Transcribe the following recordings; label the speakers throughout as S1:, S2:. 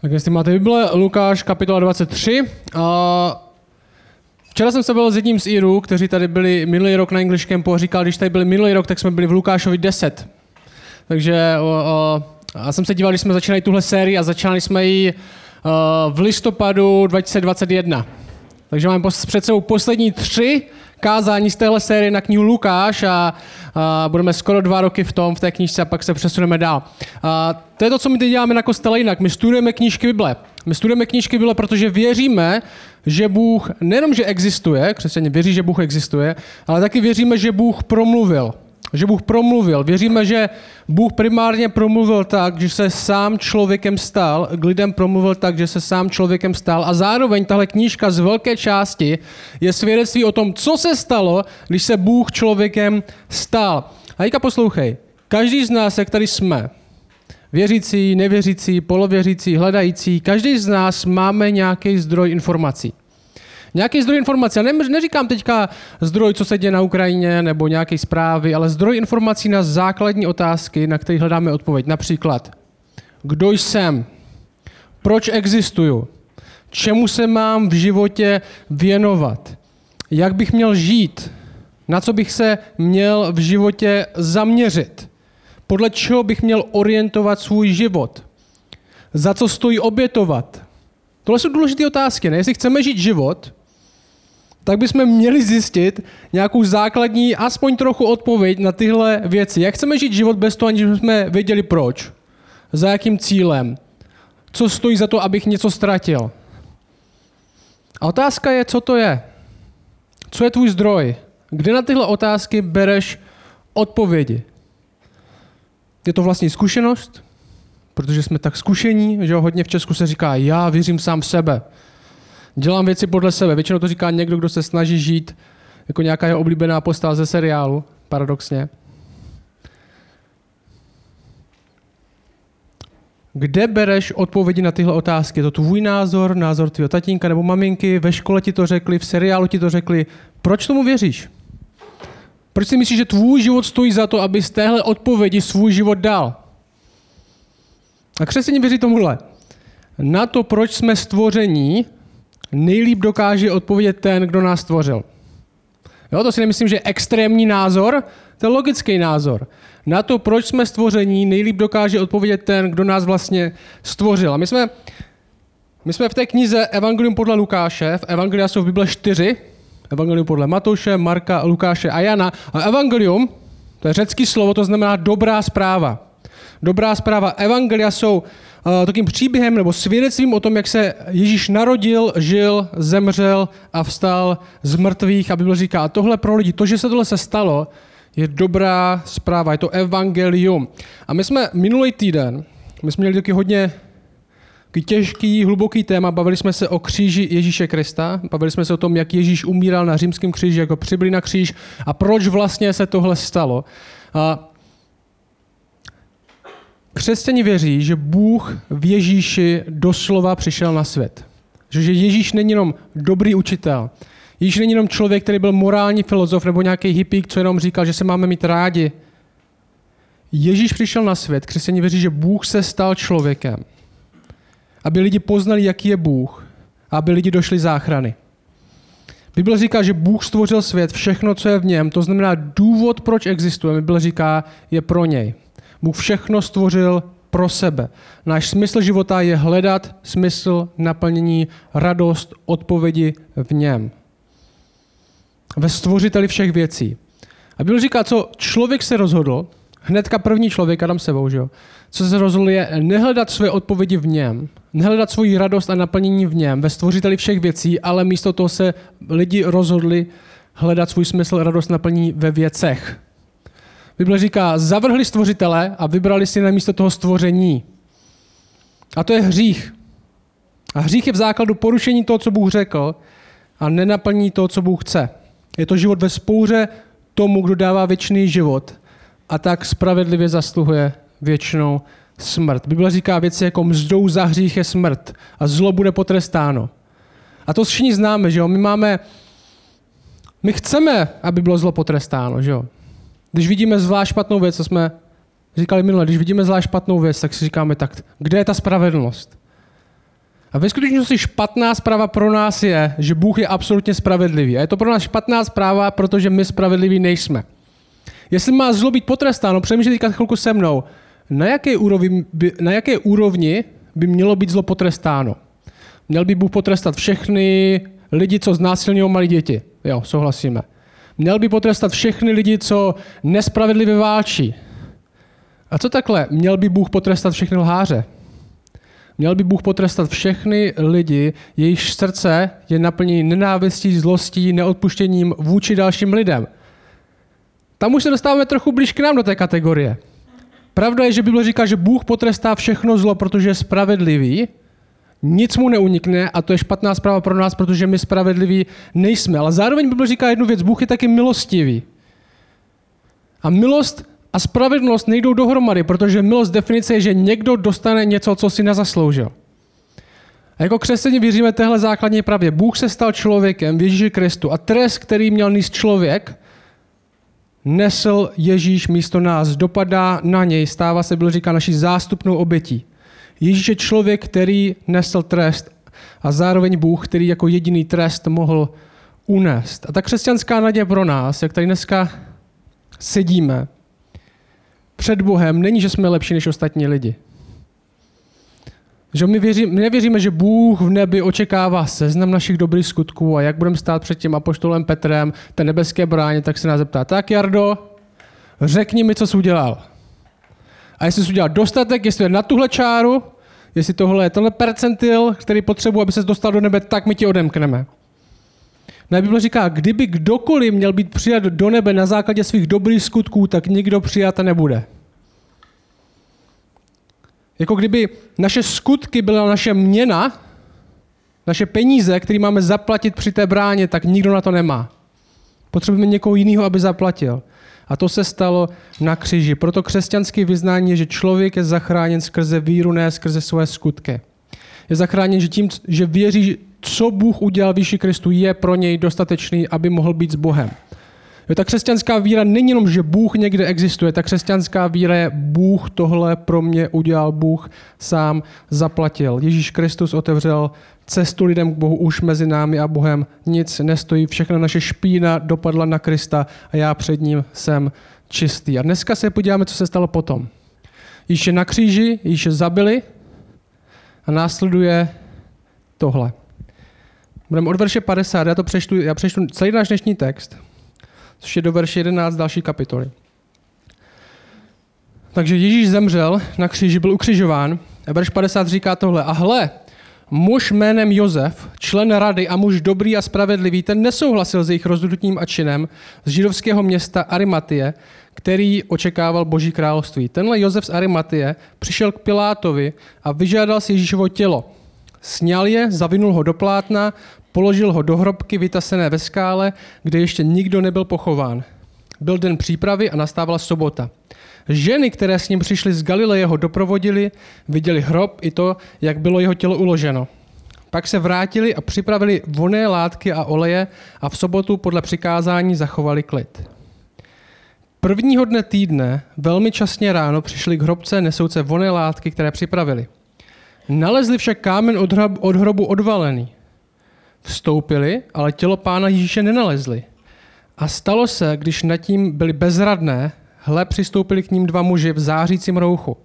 S1: Tak jestli máte Bible, Lukáš, kapitola 23. A včera jsem se byl s jedním z Irů, kteří tady byli minulý rok na English Campu a říkal, když tady byli minulý rok, tak jsme byli v Lukášovi 10. Takže o, já jsem se díval, když jsme začínali tuhle sérii a začínali jsme ji o, v listopadu 2021. Takže máme před sebou poslední tři kázání z téhle série na knihu Lukáš a, a budeme skoro dva roky v tom, v té knižce a pak se přesuneme dál. A to je to, co my teď děláme na kostele jinak. My studujeme knížky Bible. My studujeme knížky Bible, protože věříme, že Bůh nejenom, že existuje, křesťané věří, že Bůh existuje, ale taky věříme, že Bůh promluvil že Bůh promluvil. Věříme, že Bůh primárně promluvil tak, že se sám člověkem stal, k lidem promluvil tak, že se sám člověkem stal a zároveň tahle knížka z velké části je svědectví o tom, co se stalo, když se Bůh člověkem stal. A teďka poslouchej, každý z nás, jak tady jsme, věřící, nevěřící, polověřící, hledající, každý z nás máme nějaký zdroj informací. Nějaký zdroj informací. Ne, neříkám teďka zdroj, co se děje na Ukrajině, nebo nějaké zprávy, ale zdroj informací na základní otázky, na které hledáme odpověď. Například, kdo jsem? Proč existuju? Čemu se mám v životě věnovat? Jak bych měl žít? Na co bych se měl v životě zaměřit? Podle čeho bych měl orientovat svůj život? Za co stojí obětovat? Tohle jsou důležité otázky. Ne? Jestli chceme žít život, tak bychom měli zjistit nějakou základní, aspoň trochu odpověď na tyhle věci. Jak chceme žít život bez toho, aniž jsme věděli proč? Za jakým cílem? Co stojí za to, abych něco ztratil? A otázka je, co to je? Co je tvůj zdroj? Kde na tyhle otázky bereš odpovědi? Je to vlastně zkušenost? Protože jsme tak zkušení, že hodně v Česku se říká, já věřím sám v sebe. Dělám věci podle sebe. Většinou to říká někdo, kdo se snaží žít jako nějaká jeho oblíbená postava ze seriálu, paradoxně. Kde bereš odpovědi na tyhle otázky? Je to tvůj názor, názor tvého tatínka nebo maminky, ve škole ti to řekli, v seriálu ti to řekli. Proč tomu věříš? Proč si myslíš, že tvůj život stojí za to, aby z téhle odpovědi svůj život dal? A křesťané věří tomuhle. Na to, proč jsme stvoření, nejlíp dokáže odpovědět ten, kdo nás stvořil. Jo, to si nemyslím, že je extrémní názor, to je logický názor. Na to, proč jsme stvoření, nejlíp dokáže odpovědět ten, kdo nás vlastně stvořil. A my jsme, my jsme v té knize Evangelium podle Lukáše, v Evangelia jsou v Bible čtyři, Evangelium podle Matouše, Marka, Lukáše a Jana. A Evangelium, to je řecký slovo, to znamená dobrá zpráva. Dobrá zpráva. Evangelia jsou takým příběhem nebo svědectvím o tom, jak se Ježíš narodil, žil, zemřel a vstal z mrtvých. A Bible říká, a tohle pro lidi, to, že se tohle se stalo, je dobrá zpráva, je to evangelium. A my jsme minulý týden, my jsme měli taky hodně taky těžký, hluboký téma, bavili jsme se o kříži Ježíše Krista, bavili jsme se o tom, jak Ježíš umíral na římském kříži, jak ho přibyli na kříž a proč vlastně se tohle stalo. A Křesťani věří, že Bůh v Ježíši doslova přišel na svět. Že Ježíš není jenom dobrý učitel. Ježíš není jenom člověk, který byl morální filozof nebo nějaký hippík, co jenom říkal, že se máme mít rádi. Ježíš přišel na svět. Křesťani věří, že Bůh se stal člověkem. Aby lidi poznali, jaký je Bůh. A aby lidi došli záchrany. Bible říká, že Bůh stvořil svět, všechno, co je v něm. To znamená, důvod, proč existuje, Bible říká, je pro něj. Bůh všechno stvořil pro sebe. Náš smysl života je hledat smysl naplnění, radost, odpovědi v něm. Ve stvořiteli všech věcí. A byl říká, co člověk se rozhodl, hnedka první člověk, Adam sebou, že jo? co se rozhodl je nehledat své odpovědi v něm, nehledat svoji radost a naplnění v něm, ve stvořiteli všech věcí, ale místo toho se lidi rozhodli hledat svůj smysl, radost, naplnění ve věcech. Bible říká, zavrhli stvořitele a vybrali si na místo toho stvoření. A to je hřích. A hřích je v základu porušení toho, co Bůh řekl a nenaplní to, co Bůh chce. Je to život ve spouře tomu, kdo dává věčný život a tak spravedlivě zasluhuje věčnou smrt. Bible říká věci jako mzdou za hřích je smrt a zlo bude potrestáno. A to všichni známe, že jo? My máme, my chceme, aby bylo zlo potrestáno, že jo? Když vidíme zvlášť špatnou věc, co jsme říkali minule, když vidíme zvlášť špatnou věc, tak si říkáme, tak kde je ta spravedlnost? A ve skutečnosti špatná zpráva pro nás je, že Bůh je absolutně spravedlivý. A je to pro nás špatná zpráva, protože my spravedliví nejsme. Jestli má zlo být potrestáno, přemýšlejte teďka chvilku se mnou, na jaké, úrovni by, na jaké úrovni by mělo být zlo potrestáno? Měl by Bůh potrestat všechny lidi, co znásilňují malé děti. Jo, souhlasíme. Měl by potrestat všechny lidi, co nespravedlivě válčí. A co takhle? Měl by Bůh potrestat všechny lháře. Měl by Bůh potrestat všechny lidi, jejichž srdce je naplněný nenávistí, zlostí, neodpuštěním vůči dalším lidem. Tam už se dostáváme trochu blíž k nám do té kategorie. Pravda je, že Bible říká, že Bůh potrestá všechno zlo, protože je spravedlivý, nic mu neunikne a to je špatná zpráva pro nás, protože my spravedliví nejsme. Ale zároveň Bible říká jednu věc, Bůh je taky milostivý. A milost a spravedlnost nejdou dohromady, protože milost definice je, že někdo dostane něco, co si nezasloužil. A jako křesťané věříme téhle základní pravdě. Bůh se stal člověkem v Ježíši Kristu a trest, který měl níst člověk, nesl Ježíš místo nás, dopadá na něj, stává se, byl říká, naší zástupnou obětí. Ježíš je člověk, který nesl trest a zároveň Bůh, který jako jediný trest mohl unést. A ta křesťanská naděje pro nás, jak tady dneska sedíme, před Bohem není, že jsme lepší než ostatní lidi. Že my, věří, my nevěříme, že Bůh v nebi očekává seznam našich dobrých skutků a jak budeme stát před tím apoštolem Petrem, té nebeské bráně, tak se nás zeptá, tak Jardo, řekni mi, co jsi udělal. A jestli jsi udělal dostatek, jestli je na tuhle čáru, jestli tohle je tenhle percentil, který potřebuje, aby se dostal do nebe, tak my ti odemkneme. Na Bible říká, kdyby kdokoliv měl být přijat do nebe na základě svých dobrých skutků, tak nikdo přijat nebude. Jako kdyby naše skutky byla naše měna, naše peníze, které máme zaplatit při té bráně, tak nikdo na to nemá. Potřebujeme někoho jiného, aby zaplatil. A to se stalo na křiži. Proto křesťanské vyznání je, že člověk je zachráněn skrze víru, ne skrze své skutky. Je zachráněn, že tím, že věří, co Bůh udělal v Kristu, je pro něj dostatečný, aby mohl být s Bohem. Jo, ta křesťanská víra není jenom, že Bůh někde existuje. Ta křesťanská víra je Bůh tohle pro mě udělal, Bůh sám zaplatil. Ježíš Kristus otevřel cestu lidem k Bohu už mezi námi a Bohem. Nic nestojí, všechna naše špína dopadla na Krista a já před ním jsem čistý. A dneska se podíváme, co se stalo potom. Již je na kříži, již je zabili a následuje tohle. Budeme od verše 50, já to přečtu, já přečtu celý náš dnešní text což je do verše 11 další kapitoly. Takže Ježíš zemřel na kříži, byl ukřižován. A verš 50 říká tohle. A hle, muž jménem Josef, člen rady a muž dobrý a spravedlivý, ten nesouhlasil s jejich rozhodnutím a činem z židovského města Arimatie, který očekával Boží království. Tenhle Josef z Arimatie přišel k Pilátovi a vyžádal si Ježíšovo tělo. Sněl je, zavinul ho do plátna, Položil ho do hrobky vytasené ve skále, kde ještě nikdo nebyl pochován. Byl den přípravy a nastávala sobota. Ženy, které s ním přišly z Galileje, ho doprovodili, viděli hrob i to, jak bylo jeho tělo uloženo. Pak se vrátili a připravili voné látky a oleje a v sobotu podle přikázání zachovali klid. Prvního dne týdne velmi časně ráno přišli k hrobce nesouce voné látky, které připravili. Nalezli však kámen od hrobu odvalený vstoupili, ale tělo pána Ježíše nenalezli. A stalo se, když nad tím byli bezradné, hle přistoupili k ním dva muži v zářícím rouchu.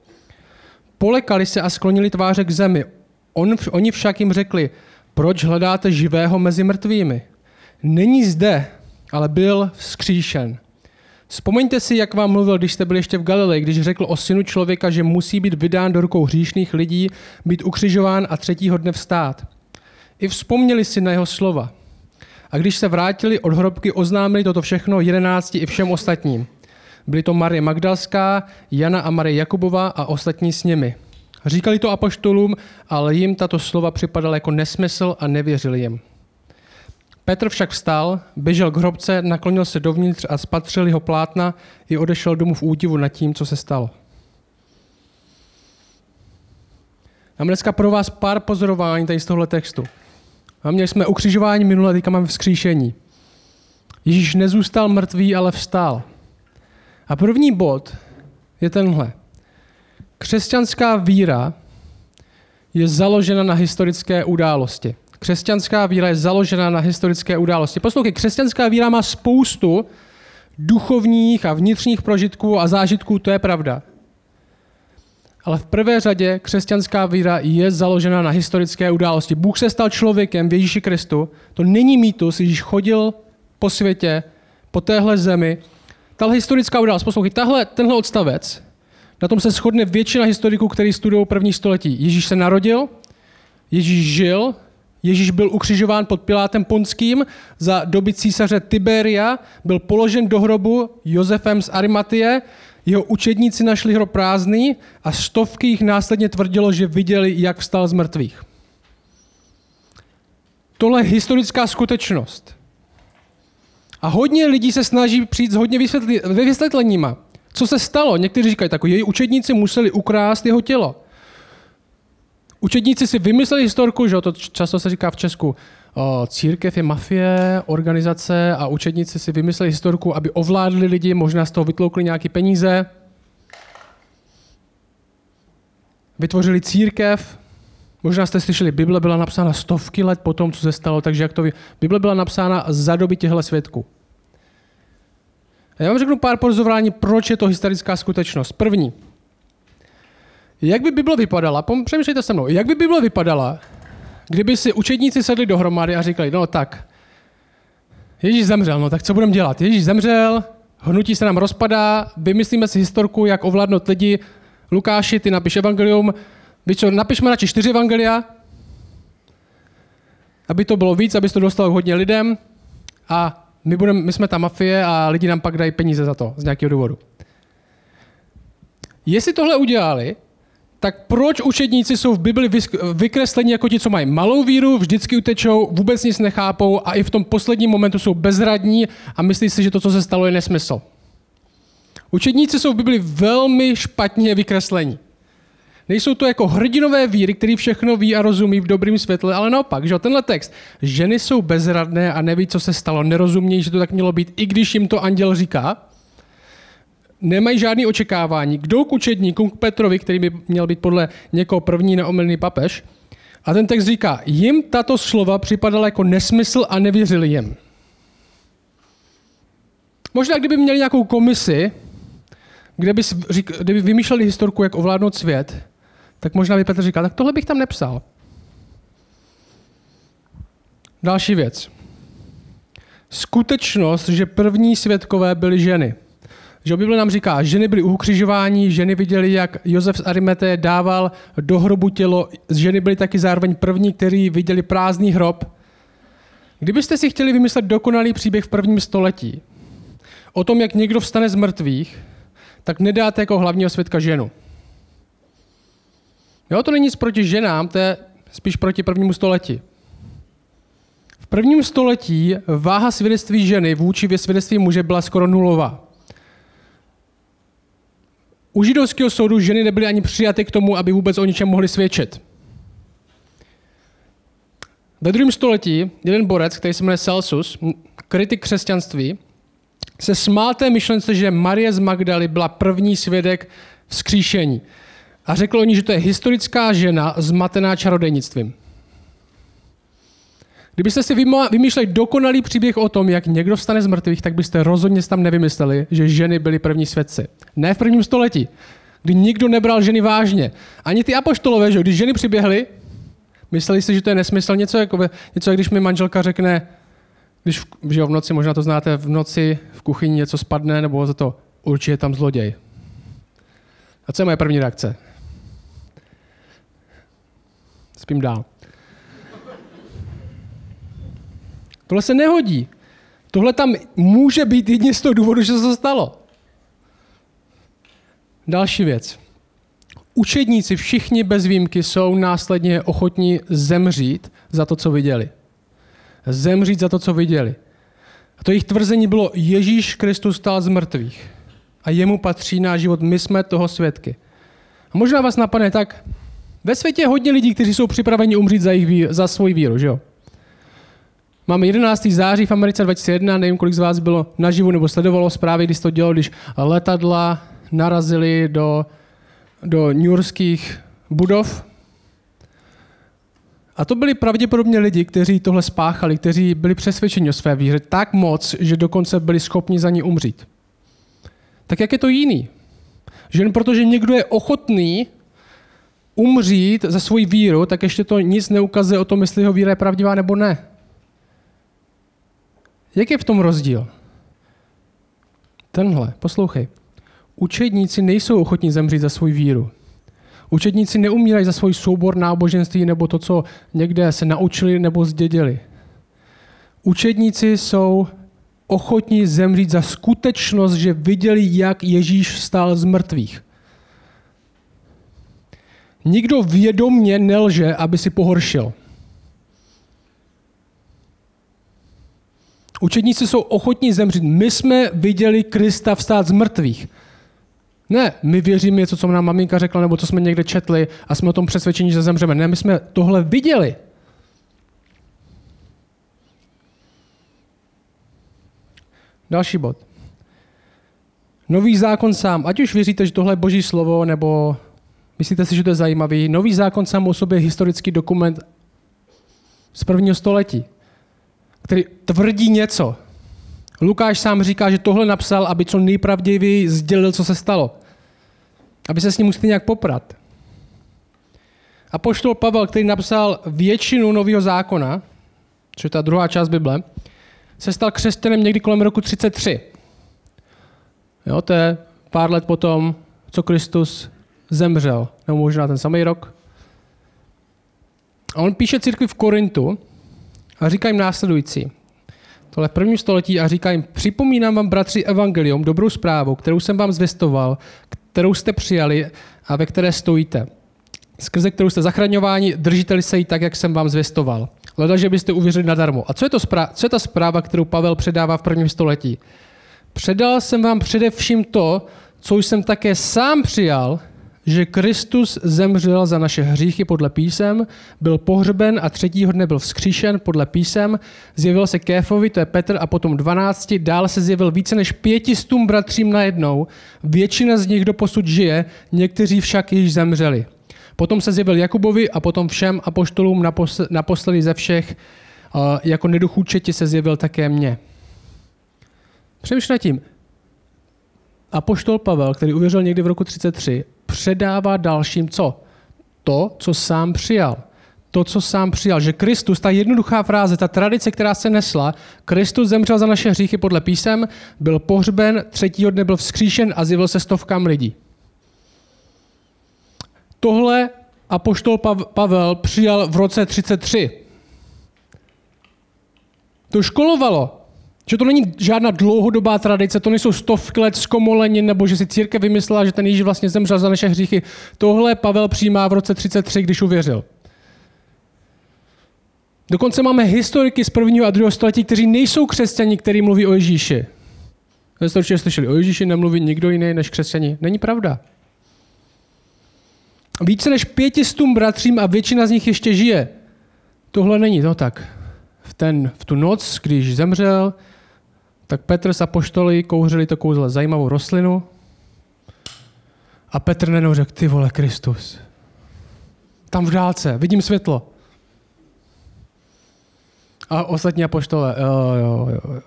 S1: Polekali se a sklonili tváře k zemi. On, oni však jim řekli, proč hledáte živého mezi mrtvými? Není zde, ale byl vzkříšen. Vzpomeňte si, jak vám mluvil, když jste byli ještě v Galileji, když řekl o synu člověka, že musí být vydán do rukou hříšných lidí, být ukřižován a třetího dne vstát. I vzpomněli si na jeho slova. A když se vrátili od hrobky, oznámili toto všechno jedenácti i všem ostatním. Byly to Marie Magdalská, Jana a Marie Jakubová a ostatní s nimi. Říkali to apoštolům, ale jim tato slova připadala jako nesmysl a nevěřili jim. Petr však vstal, běžel k hrobce, naklonil se dovnitř a spatřil jeho plátna i odešel domů v údivu nad tím, co se stalo. Mám dneska pro vás pár pozorování tady z tohle textu. A měli jsme ukřižování minulé, teďka máme vzkříšení. Ježíš nezůstal mrtvý, ale vstal. A první bod je tenhle. Křesťanská víra je založena na historické události. Křesťanská víra je založena na historické události. Poslouchej, křesťanská víra má spoustu duchovních a vnitřních prožitků a zážitků, to je pravda. Ale v prvé řadě křesťanská víra je založena na historické události. Bůh se stal člověkem v Ježíši Kristu. To není mýtus, Ježíš chodil po světě, po téhle zemi. Tahle historická událost, poslouchej, tahle, tenhle odstavec, na tom se shodne většina historiků, kteří studují první století. Ježíš se narodil, Ježíš žil, Ježíš byl ukřižován pod Pilátem Ponským za doby císaře Tiberia, byl položen do hrobu Josefem z Arimatie, jeho učedníci našli hrob prázdný a stovky jich následně tvrdilo, že viděli, jak vstal z mrtvých. Tohle je historická skutečnost. A hodně lidí se snaží přijít s hodně vysvětleníma. Co se stalo? Někteří říkají, tak její učedníci museli ukrást jeho tělo. Učedníci si vymysleli historku, že to často se říká v Česku, o, církev je mafie, organizace a učedníci si vymysleli historku, aby ovládli lidi, možná z toho vytloukli nějaké peníze. Vytvořili církev, možná jste slyšeli, Bible byla napsána stovky let po tom, co se stalo, takže jak to ví? Bible byla napsána za doby těchto svědků. A já vám řeknu pár pozorování, proč je to historická skutečnost. První, jak by Bible vypadala, přemýšlejte se mnou, jak by Bible vypadala, kdyby si učedníci sedli dohromady a říkali, no tak, Ježíš zemřel, no tak co budeme dělat? Ježíš zemřel, hnutí se nám rozpadá, vymyslíme si historku, jak ovládnout lidi. Lukáši, ty napiš evangelium, vy co, napišme radši čtyři evangelia, aby to bylo víc, aby to dostalo hodně lidem a my, budem, my jsme ta mafie a lidi nám pak dají peníze za to z nějakého důvodu. Jestli tohle udělali, tak proč učedníci jsou v Bibli vykresleni jako ti, co mají malou víru, vždycky utečou, vůbec nic nechápou a i v tom posledním momentu jsou bezradní a myslí si, že to, co se stalo, je nesmysl. Učedníci jsou v Bibli velmi špatně vykreslení. Nejsou to jako hrdinové víry, který všechno ví a rozumí v dobrým světle, ale naopak, že tenhle text. Ženy jsou bezradné a neví, co se stalo, nerozumějí, že to tak mělo být, i když jim to anděl říká nemají žádné očekávání. Kdo k učedníkům, k Petrovi, který by měl být podle někoho první neomylný papež, a ten text říká, jim tato slova připadala jako nesmysl a nevěřili jim. Možná kdyby měli nějakou komisi, kde by, kde by vymýšleli historku, jak ovládnout svět, tak možná by Petr říkal, tak tohle bych tam nepsal. Další věc. Skutečnost, že první světkové byly ženy. Že Bible nám říká, ženy byly ukřižováni, ženy viděli, jak Josef z Arimete dával do hrobu tělo, ženy byly taky zároveň první, kteří viděli prázdný hrob. Kdybyste si chtěli vymyslet dokonalý příběh v prvním století o tom, jak někdo vstane z mrtvých, tak nedáte jako hlavního svědka ženu. Jo, to není nic proti ženám, to je spíš proti prvnímu století. V prvním století váha svědectví ženy vůči svědectví muže byla skoro nulová. U židovského soudu ženy nebyly ani přijaty k tomu, aby vůbec o ničem mohly svědčit. Ve druhém století jeden borec, který se jmenuje Celsus, kritik křesťanství, se smál té myšlence, že Marie z Magdaly byla první svědek vzkříšení. A řekl o ní, že to je historická žena zmatená čarodejnictvím. Kdybyste si vymýšleli dokonalý příběh o tom, jak někdo vstane z mrtvých, tak byste rozhodně tam nevymysleli, že ženy byly první svědci. Ne v prvním století, kdy nikdo nebral ženy vážně. Ani ty apoštolové, že když ženy přiběhly, mysleli si, že to je nesmysl. Něco jako, něco, jak když mi manželka řekne, když v, že v noci, možná to znáte, v noci v kuchyni něco spadne, nebo za to určitě tam zloděj. A co je moje první reakce? Spím dál. Tohle se nehodí. Tohle tam může být jedině z toho důvodu, že se to stalo. Další věc. Učedníci všichni bez výjimky jsou následně ochotní zemřít za to, co viděli. Zemřít za to, co viděli. A to jejich tvrzení bylo, Ježíš Kristus stál z mrtvých. A jemu patří náš život, my jsme toho svědky. A možná vás napadne tak, ve světě je hodně lidí, kteří jsou připraveni umřít za, jejich, za svou víru, že jo? Máme 11. září v Americe 2001, nevím, kolik z vás bylo naživu nebo sledovalo zprávy, když to dělo, když letadla narazily do, do newyorských budov. A to byli pravděpodobně lidi, kteří tohle spáchali, kteří byli přesvědčeni o své víře tak moc, že dokonce byli schopni za ní umřít. Tak jak je to jiný? Že jen protože někdo je ochotný umřít za svoji víru, tak ještě to nic neukazuje o tom, jestli jeho víra je pravdivá nebo ne. Jak je v tom rozdíl? Tenhle, poslouchej. Učedníci nejsou ochotní zemřít za svou víru. Učedníci neumírají za svůj soubor náboženství nebo to, co někde se naučili nebo zdědili. Učedníci jsou ochotní zemřít za skutečnost, že viděli, jak Ježíš stál z mrtvých. Nikdo vědomně nelže, aby si pohoršil. Učedníci jsou ochotní zemřít. My jsme viděli Krista vstát z mrtvých. Ne, my věříme něco, co nám maminka řekla, nebo co jsme někde četli a jsme o tom přesvědčení, že zemřeme. Ne, my jsme tohle viděli. Další bod. Nový zákon sám, ať už věříte, že tohle je boží slovo, nebo myslíte si, že to je zajímavý, nový zákon sám o sobě je historický dokument z prvního století, který tvrdí něco. Lukáš sám říká, že tohle napsal, aby co nejpravději sdělil, co se stalo. Aby se s ním museli nějak poprat. A poštol Pavel, který napsal většinu nového zákona, což je ta druhá část Bible, se stal křesťanem někdy kolem roku 33. Jo, to je pár let potom, co Kristus zemřel, nebo možná ten samý rok. A on píše církvi v Korintu a říká jim následující. Tohle v prvním století a říká jim, připomínám vám, bratři, evangelium, dobrou zprávu, kterou jsem vám zvěstoval, kterou jste přijali a ve které stojíte. Skrze kterou jste zachraňováni, držiteli se jí tak, jak jsem vám zvěstoval. Leda, že byste uvěřili nadarmo. A co je, to zpráva, co je ta zpráva, kterou Pavel předává v prvním století? Předal jsem vám především to, co jsem také sám přijal, že Kristus zemřel za naše hříchy podle písem, byl pohřben a třetího dne byl vzkříšen podle písem, zjevil se Kéfovi, to je Petr, a potom dvanácti, dál se zjevil více než pětistům bratřím najednou, většina z nich doposud žije, někteří však již zemřeli. Potom se zjevil Jakubovi a potom všem apoštolům naposledy ze všech, jako neduchůčeti se zjevil také mně. Přemýšlím tím. Apoštol Pavel, který uvěřil někdy v roku 33, předává dalším co? To, co sám přijal. To, co sám přijal. Že Kristus, ta jednoduchá fráze, ta tradice, která se nesla, Kristus zemřel za naše hříchy podle písem, byl pohřben, třetího dne byl vzkříšen a zjevil se stovkám lidí. Tohle apoštol Pavel přijal v roce 33. To školovalo. Že to není žádná dlouhodobá tradice, to nejsou stovky let zkomolení, nebo že si církev vymyslela, že ten Ježíš vlastně zemřel za naše hříchy. Tohle Pavel přijímá v roce 33, když uvěřil. Dokonce máme historiky z prvního a druhého století, kteří nejsou křesťani, kteří mluví o Ježíši. Vy jste určitě slyšeli, o Ježíši nemluví nikdo jiný než křesťani. Není pravda. Více než pětistům bratřím a většina z nich ještě žije. Tohle není to tak. V, ten, v tu noc, když zemřel, tak Petr s apoštoly kouřili to kouzle zajímavou rostlinu a Petr nenou řekl, ty vole, Kristus. Tam v dálce, vidím světlo. A ostatní apoštole, jo, jo, jo, jo.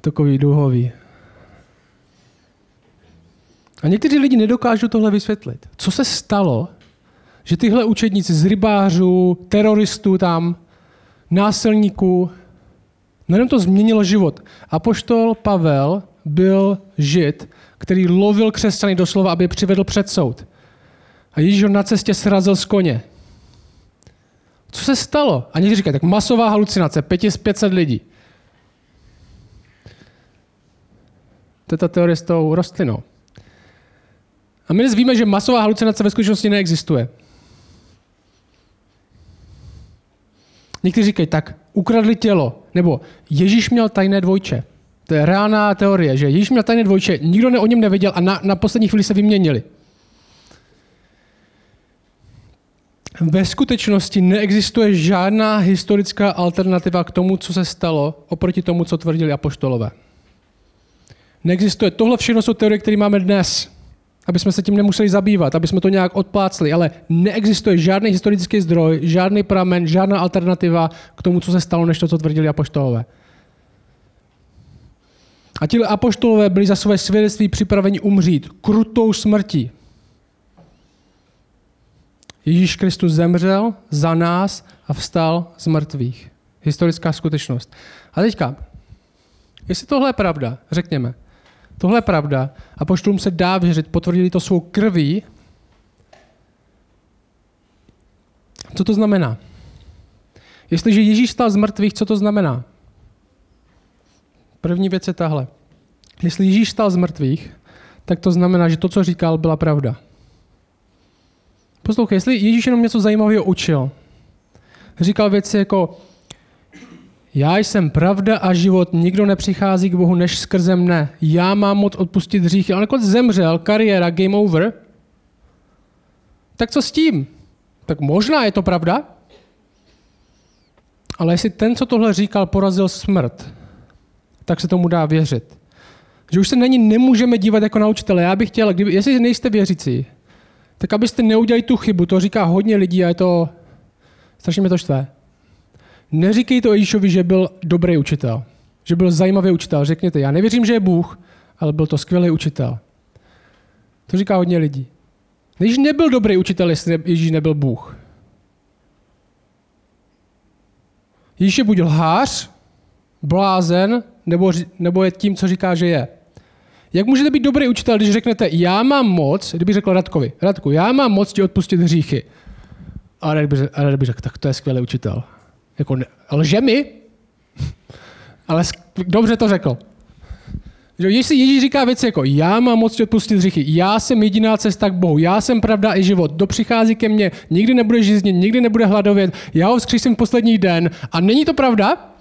S1: Takový duhový. A někteří lidi nedokážou tohle vysvětlit. Co se stalo, že tyhle učedníci z rybářů, teroristů tam, násilníků, Nejenom to změnilo život. Apoštol Pavel byl žid, který lovil křesťany doslova, aby je přivedl před soud. A Ježíš ho na cestě srazil z koně. Co se stalo? A někdy říkají, tak masová halucinace, 500 lidí. To je ta teorie s tou rostlinou. A my dnes víme, že masová halucinace ve skutečnosti neexistuje. Někteří říkají, tak ukradli tělo, nebo Ježíš měl tajné dvojče. To je reálná teorie, že Ježíš měl tajné dvojče, nikdo ne, o něm nevěděl a na, na poslední chvíli se vyměnili. Ve skutečnosti neexistuje žádná historická alternativa k tomu, co se stalo, oproti tomu, co tvrdili apoštolové. Neexistuje. Tohle všechno jsou teorie, které máme dnes. Aby jsme se tím nemuseli zabývat, aby jsme to nějak odplácli, ale neexistuje žádný historický zdroj, žádný pramen, žádná alternativa k tomu, co se stalo, než to, co tvrdili apoštolové. A ti apoštolové byli za své svědectví připraveni umřít krutou smrtí. Ježíš Kristus zemřel za nás a vstal z mrtvých. Historická skutečnost. A teďka, jestli tohle je pravda, řekněme, tohle je pravda a poštům se dá věřit, potvrdili to svou krví, co to znamená? Jestliže Ježíš stal z mrtvých, co to znamená? První věc je tahle. Jestli Ježíš stal z mrtvých, tak to znamená, že to, co říkal, byla pravda. Poslouchej, jestli Ježíš jenom něco zajímavého učil, říkal věci jako já jsem pravda a život, nikdo nepřichází k Bohu než skrze mne. Já mám moc odpustit hříchy. Ale nakonec zemřel, kariéra, game over. Tak co s tím? Tak možná je to pravda, ale jestli ten, co tohle říkal, porazil smrt, tak se tomu dá věřit. Že už se na ní nemůžeme dívat jako na učitele. Já bych chtěl, kdyby, jestli nejste věřící, tak abyste neudělali tu chybu, to říká hodně lidí a je to, strašně mě to štve. Neříkej to Ježíšovi, že byl dobrý učitel, že byl zajímavý učitel. Řekněte, já nevěřím, že je Bůh, ale byl to skvělý učitel. To říká hodně lidí. Ježíš nebyl dobrý učitel, jestli Ježíš nebyl Bůh. Ježíš je buď lhář, blázen, nebo, nebo je tím, co říká, že je. Jak můžete být dobrý učitel, když řeknete, já mám moc, kdyby řekl Radkovi, Radku, já mám moc ti odpustit hříchy. A Radek by, Radek řekl, tak to je skvělý učitel. Jako, lže mi? Ale dobře to řekl. Že jestli Ježíš říká věci jako já mám moc odpustit hříchy, já jsem jediná cesta k Bohu, já jsem pravda i život, kdo přichází ke mně, nikdy nebude žíznit, nikdy nebude hladovět, já ho vzkřísím v poslední den a není to pravda,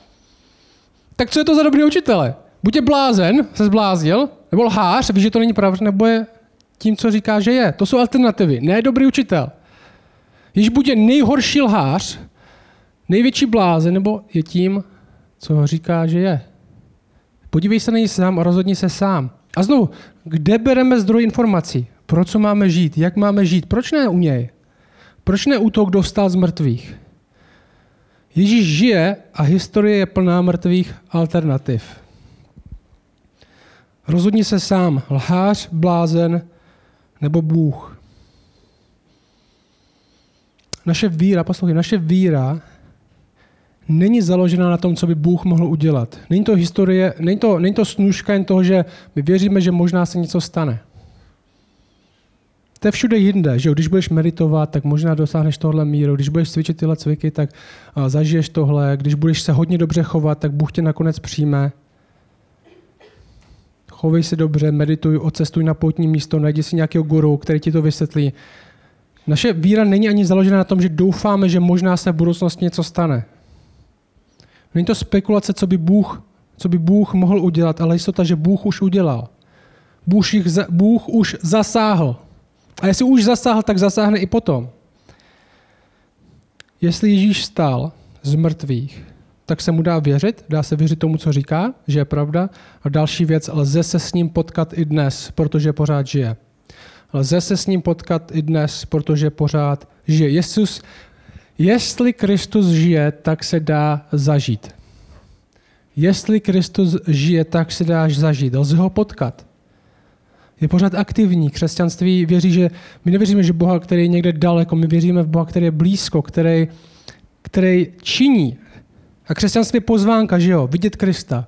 S1: tak co je to za dobrý učitele? Buď je blázen, se zbláznil, nebo lhář, ví, že to není pravda, nebo je tím, co říká, že je. To jsou alternativy, ne dobrý učitel. Když buď je nejhorší lhář, největší blázen, nebo je tím, co říká, že je. Podívej se na něj sám a rozhodni se sám. A znovu, kde bereme zdroj informací? Pro co máme žít? Jak máme žít? Proč ne u něj? Proč ne u toho, kdo vstal z mrtvých? Ježíš žije a historie je plná mrtvých alternativ. Rozhodni se sám, lhář, blázen nebo Bůh. Naše víra, poslouchej, naše víra není založena na tom, co by Bůh mohl udělat. Není to historie, není to, není to snůžka jen toho, že my věříme, že možná se něco stane. To je všude jinde, že když budeš meditovat, tak možná dosáhneš tohle míru, když budeš cvičit tyhle cviky, tak zažiješ tohle, když budeš se hodně dobře chovat, tak Bůh tě nakonec přijme. Chovej se dobře, medituj, odcestuj na poutní místo, najdi si nějakého guru, který ti to vysvětlí. Naše víra není ani založena na tom, že doufáme, že možná se v budoucnosti něco stane. Není to spekulace, co by Bůh, co by Bůh mohl udělat, ale jistota, že Bůh už udělal. Bůh, jich, Bůh už zasáhl. A jestli už zasáhl, tak zasáhne i potom. Jestli Ježíš stál z mrtvých, tak se mu dá věřit, dá se věřit tomu, co říká, že je pravda. A další věc, lze se s ním potkat i dnes, protože pořád žije. Lze se s ním potkat i dnes, protože pořád žije. Jesus, jestli Kristus žije, tak se dá zažít. Jestli Kristus žije, tak se dá zažít. Lze ho potkat je pořád aktivní. Křesťanství věří, že my nevěříme, že Boha, který je někde daleko, my věříme v Boha, který je blízko, který, který činí. A křesťanství je pozvánka, že jo, vidět Krista.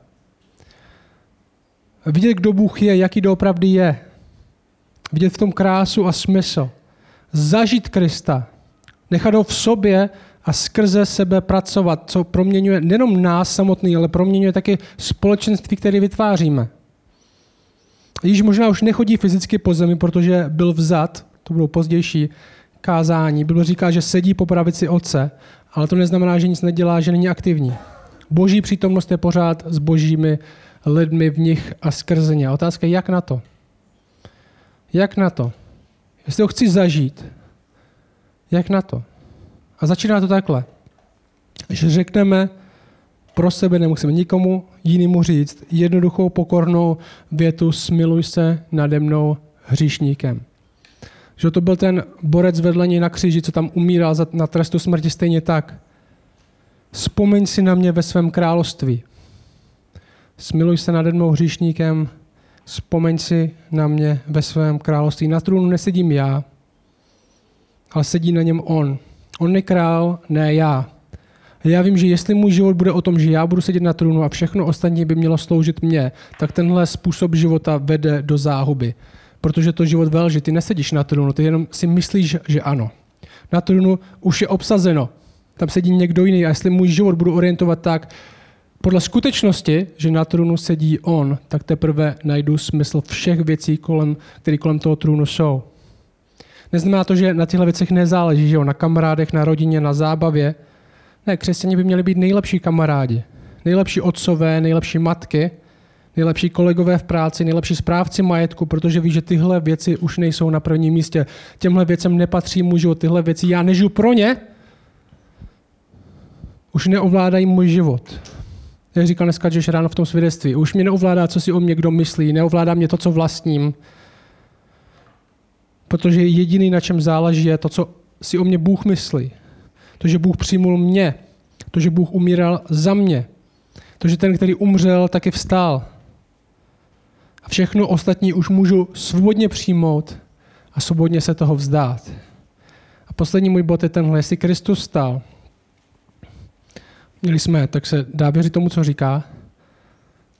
S1: Vidět, kdo Bůh je, jaký doopravdy je. Vidět v tom krásu a smysl. Zažít Krista. Nechat ho v sobě a skrze sebe pracovat, co proměňuje nejenom nás samotný, ale proměňuje taky společenství, které vytváříme. Již možná už nechodí fyzicky po zemi, protože byl vzat, to bylo pozdější kázání. Bylo říká, že sedí po pravici otce, ale to neznamená, že nic nedělá, že není aktivní. Boží přítomnost je pořád s božími lidmi v nich a skrze ně. Otázka je, jak na to? Jak na to? Jestli ho chci zažít, jak na to? A začíná to takhle. Že řekneme, pro sebe nemusíme nikomu jinému říct jednoduchou pokornou větu smiluj se nade mnou hříšníkem. Že to byl ten borec vedle něj na kříži, co tam umíral na trestu smrti stejně tak. Vzpomeň si na mě ve svém království. Smiluj se nad jednou hříšníkem, vzpomeň si na mě ve svém království. Na trůnu nesedím já, ale sedí na něm on. On je král, ne já. Já vím, že jestli můj život bude o tom, že já budu sedět na trůnu a všechno ostatní by mělo sloužit mně, tak tenhle způsob života vede do záhuby. Protože to život velže, ty nesedíš na trůnu, ty jenom si myslíš, že ano. Na trůnu už je obsazeno. Tam sedí někdo jiný a jestli můj život budu orientovat tak, podle skutečnosti, že na trůnu sedí on, tak teprve najdu smysl všech věcí, kolem, které kolem toho trůnu jsou. Neznamená to, že na těchto věcech nezáleží, že jo? na kamarádech, na rodině, na zábavě. Ne, křesťani by měli být nejlepší kamarádi, nejlepší otcové, nejlepší matky, nejlepší kolegové v práci, nejlepší správci majetku, protože ví, že tyhle věci už nejsou na prvním místě. Těmhle věcem nepatří můj život, tyhle věci já nežiju pro ně, už neovládají můj život. Jak říkal dneska že ráno v tom svědectví, už mě neovládá, co si o mě kdo myslí, neovládá mě to, co vlastním, protože jediný, na čem záleží, je to, co si o mě Bůh myslí. To, že Bůh přijmul mě. To, že Bůh umíral za mě. To, že ten, který umřel, taky vstál. A všechno ostatní už můžu svobodně přijmout a svobodně se toho vzdát. A poslední můj bod je tenhle. Jestli Kristus stál, měli jsme, tak se dá věřit tomu, co říká,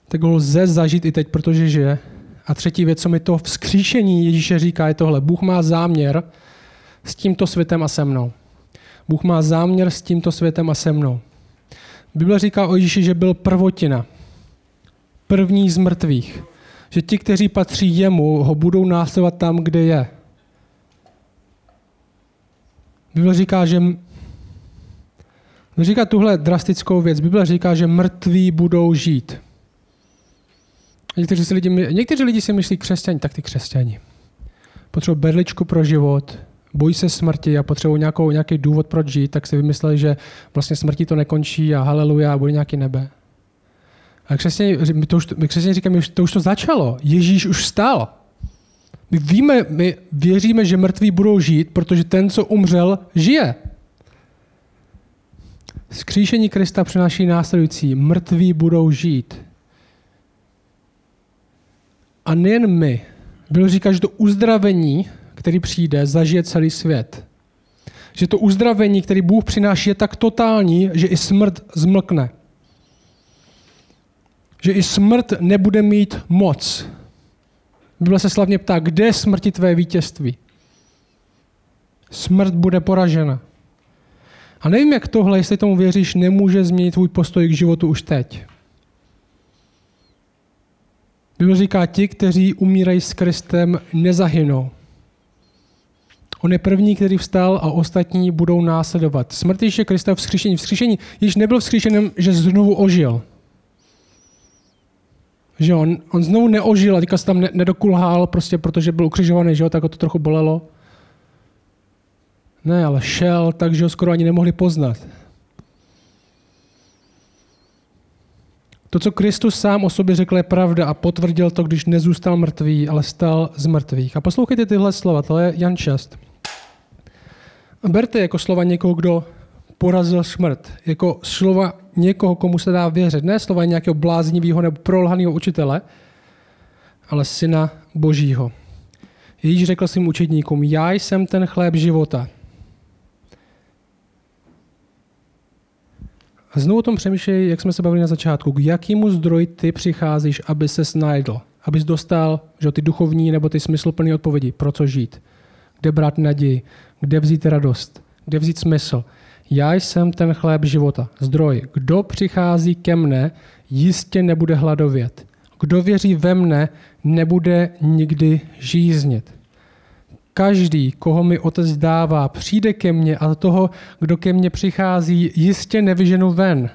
S1: tak ho lze zažít i teď, protože žije. A třetí věc, co mi to vzkříšení Ježíše říká, je tohle. Bůh má záměr s tímto světem a se mnou. Bůh má záměr s tímto světem a se mnou. Bible říká o Ježíši, že byl prvotina. První z mrtvých. Že ti, kteří patří jemu, ho budou následovat tam, kde je. Bible říká, že Bible říká tuhle drastickou věc. Bible říká, že mrtví budou žít. Někteří, si lidi, někteří lidi si myslí křesťani, tak ty křesťani. Potřebují berličku pro život, bojí se smrti a potřebují nějakou, nějaký důvod, proč žít, tak si vymysleli, že vlastně smrti to nekončí a haleluja a bude nějaký nebe. A křesťani, my, už, říkáme, že to už to začalo. Ježíš už stál. My víme, my věříme, že mrtví budou žít, protože ten, co umřel, žije. Skříšení Krista přináší následující. Mrtví budou žít. A nejen my. Byl říká, že to uzdravení, který přijde, zažije celý svět. Že to uzdravení, který Bůh přináší, je tak totální, že i smrt zmlkne. Že i smrt nebude mít moc. Bible se slavně ptá, kde smrti tvé vítězství? Smrt bude poražena. A nevím, jak tohle, jestli tomu věříš, nemůže změnit tvůj postoj k životu už teď. Bible říká, ti, kteří umírají s Kristem, nezahynou. On je první, který vstal a ostatní budou následovat. Smrt je Krista vzkříšení. Vzkříšení již nebyl vzkříšenem, že znovu ožil. Že on, on znovu neožil a teďka se tam ne, nedokulhál, prostě protože byl ukřižovaný, že jo, tak ho to trochu bolelo. Ne, ale šel tak, že ho skoro ani nemohli poznat. To, co Kristus sám o sobě řekl, je pravda a potvrdil to, když nezůstal mrtvý, ale stal z mrtvých. A poslouchejte tyhle slova, to je Jan 6. Berte jako slova někoho, kdo porazil smrt, jako slova někoho, komu se dá věřit. Ne slova nějakého bláznivého nebo prolhaného učitele, ale syna božího. Ježíš řekl svým učedníkům, já jsem ten chléb života. Znovu o tom přemýšlej, jak jsme se bavili na začátku. K jakému zdroji ty přicházíš, aby se snajdl? Abys dostal že, ty duchovní nebo ty smysluplné odpovědi. Pro co žít? Kde brát naději? Kde vzít radost? Kde vzít smysl? Já jsem ten chléb života, zdroj. Kdo přichází ke mne, jistě nebude hladovět. Kdo věří ve mne, nebude nikdy žíznit. Každý, koho mi otec dává, přijde ke mně a toho, kdo ke mně přichází, jistě nevyženu ven.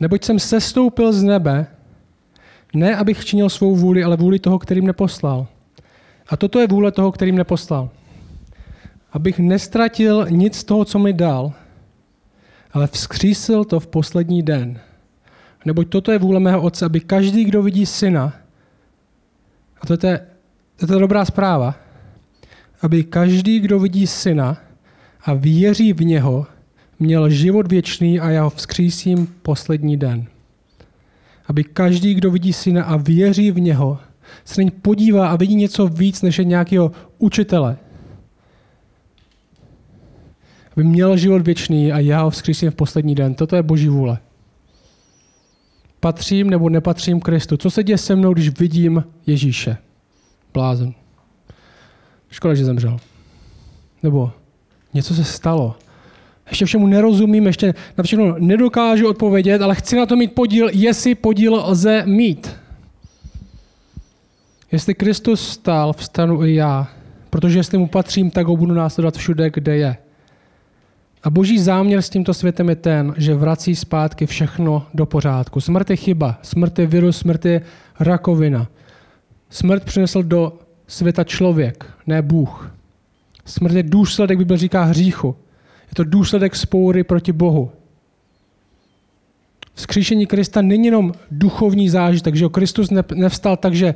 S1: Neboť jsem sestoupil z nebe, ne abych činil svou vůli, ale vůli toho, který mě poslal. A toto je vůle toho, který mě poslal. Abych nestratil nic z toho, co mi dal, ale vzkřísil to v poslední den. Neboť toto je vůle mého otce, aby každý, kdo vidí syna, a to je
S2: je to dobrá zpráva, aby každý, kdo vidí syna a věří v něho, měl život věčný a já ho vzkřísím poslední den. Aby každý, kdo vidí syna a věří v něho, se na podívá a vidí něco víc než nějakého učitele. Aby měl život věčný a já ho vzkřísím v poslední den. Toto je boží vůle. Patřím nebo nepatřím Kristu. Co se děje se mnou, když vidím Ježíše? Blázen. Škoda, že zemřel. Nebo něco se stalo. Ještě všemu nerozumím, ještě na všechno nedokážu odpovědět, ale chci na to mít podíl, jestli podíl lze mít. Jestli Kristus stál, vstanu i já, protože jestli mu patřím, tak ho budu následovat všude, kde je. A boží záměr s tímto světem je ten, že vrací zpátky všechno do pořádku. Smrt je chyba, smrt je virus, smrt je rakovina. Smrt přinesl do světa člověk, ne Bůh. Smrt je důsledek, Bible říká, hříchu. Je to důsledek spoury proti Bohu. Vzkříšení Krista není jenom duchovní zážitek, že Kristus nevstal tak, že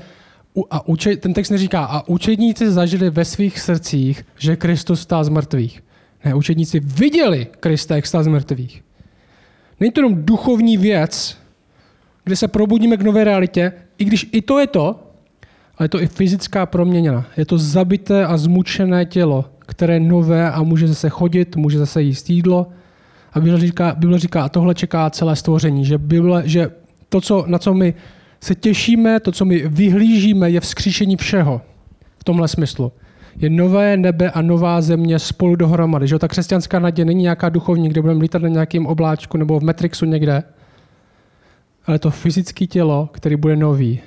S2: a uče, ten text neříká, a učedníci zažili ve svých srdcích, že Kristus stál z mrtvých. Ne, učedníci viděli Krista, jak stál z mrtvých. Není to jenom duchovní věc, kde se probudíme k nové realitě, i když i to je to, ale je to i fyzická proměna. Je to zabité a zmučené tělo, které je nové a může zase chodit, může zase jíst jídlo. A Bible říká, Bible říká a tohle čeká celé stvoření, že, Bible, že to, co, na co my se těšíme, to, co my vyhlížíme, je vzkříšení všeho v tomhle smyslu. Je nové nebe a nová země spolu dohromady. Že? Ta křesťanská naděje není nějaká duchovní, kde budeme lítat na nějakém obláčku nebo v Matrixu někde, ale to fyzické tělo, který bude nový.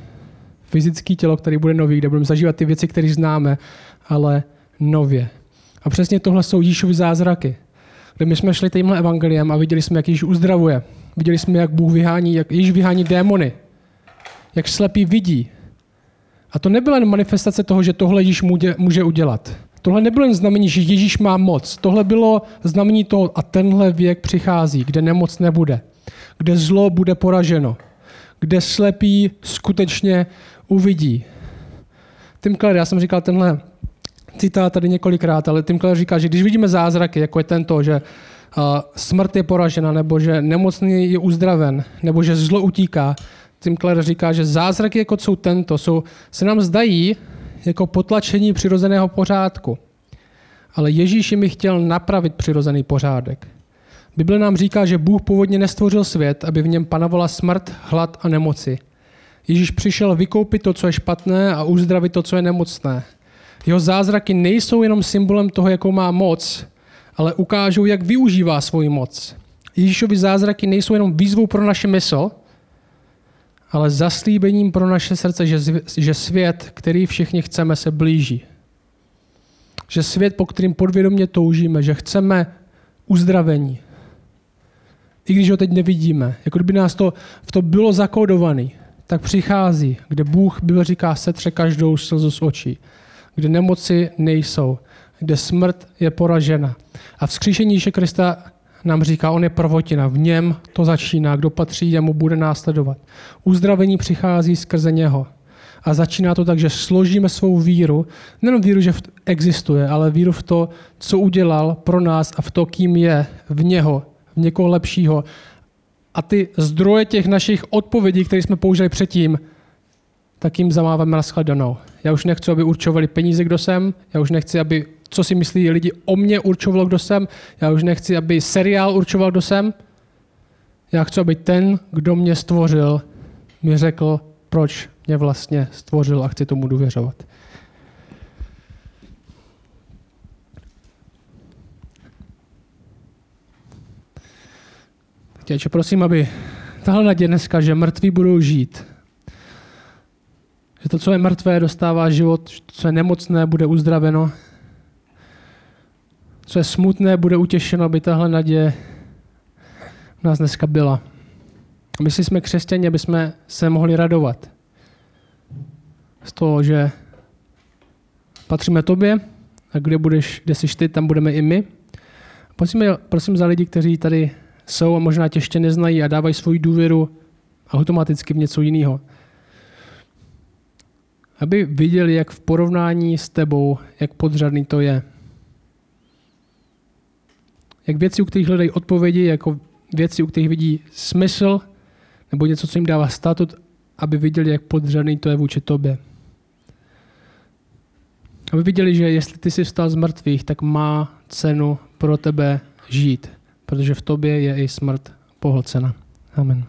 S2: Fyzické tělo, který bude nový, kde budeme zažívat ty věci, které známe, ale nově. A přesně tohle jsou Ježíšovy zázraky. Kde my jsme šli tímhle evangeliem a viděli jsme, jak Ježíš uzdravuje. Viděli jsme, jak Bůh vyhání, jak Ježíš vyhání démony jak slepý vidí. A to nebyla jen manifestace toho, že tohle Ježíš může udělat. Tohle nebylo jen znamení, že Ježíš má moc. Tohle bylo znamení toho, a tenhle věk přichází, kde nemoc nebude. Kde zlo bude poraženo. Kde slepý skutečně uvidí. Tim Keller, já jsem říkal tenhle citát tady několikrát, ale Tim Keller říká, že když vidíme zázraky, jako je tento, že smrt je poražena, nebo že nemocný je uzdraven, nebo že zlo utíká, Tim Keller říká, že zázraky, jako jsou tento, jsou, se nám zdají jako potlačení přirozeného pořádku. Ale Ježíš mi chtěl napravit přirozený pořádek. Bible nám říká, že Bůh původně nestvořil svět, aby v něm panovala smrt, hlad a nemoci. Ježíš přišel vykoupit to, co je špatné a uzdravit to, co je nemocné. Jeho zázraky nejsou jenom symbolem toho, jakou má moc, ale ukážou, jak využívá svoji moc. Ježíšovi zázraky nejsou jenom výzvou pro naše mysl, ale zaslíbením pro naše srdce, že, že svět, který všichni chceme, se blíží. Že svět, po kterým podvědomě toužíme, že chceme uzdravení. I když ho teď nevidíme, jako kdyby nás to v to bylo zakódované, tak přichází, kde Bůh, Bible říká, setře každou slzu z očí, kde nemoci nejsou, kde smrt je poražena. A vzkříšení Ježíše Krista nám říká, on je prvotina, v něm to začíná, kdo patří jemu, bude následovat. Uzdravení přichází skrze něho. A začíná to tak, že složíme svou víru, nejen víru, že existuje, ale víru v to, co udělal pro nás a v to, kým je, v něho, v někoho lepšího. A ty zdroje těch našich odpovědí, které jsme použili předtím, tak jim zamáváme na shledanou. Já už nechci, aby určovali peníze, kdo jsem, já už nechci, aby co si myslí lidi o mě určovalo, kdo jsem. Já už nechci, aby seriál určoval, kdo jsem. Já chci, aby ten, kdo mě stvořil, mi řekl, proč mě vlastně stvořil a chci tomu důvěřovat. Těče, prosím, aby tahle naděje dneska, že mrtví budou žít, že to, co je mrtvé, dostává život, že to, co je nemocné, bude uzdraveno, co je smutné, bude utěšeno, aby tahle naděje v nás dneska byla. My si jsme křesťani, aby jsme se mohli radovat z toho, že patříme tobě a kde budeš, kde jsi ty, tam budeme i my. Prosím, prosím za lidi, kteří tady jsou a možná tě ještě neznají a dávají svoji důvěru automaticky v něco jiného. Aby viděli, jak v porovnání s tebou, jak podřadný to je. Jak věci, u kterých hledají odpovědi, jako věci, u kterých vidí smysl, nebo něco, co jim dává statut, aby viděli, jak podřadný to je vůči tobě. Aby viděli, že jestli ty jsi vstal z mrtvých, tak má cenu pro tebe žít, protože v tobě je i smrt pohlcena. Amen.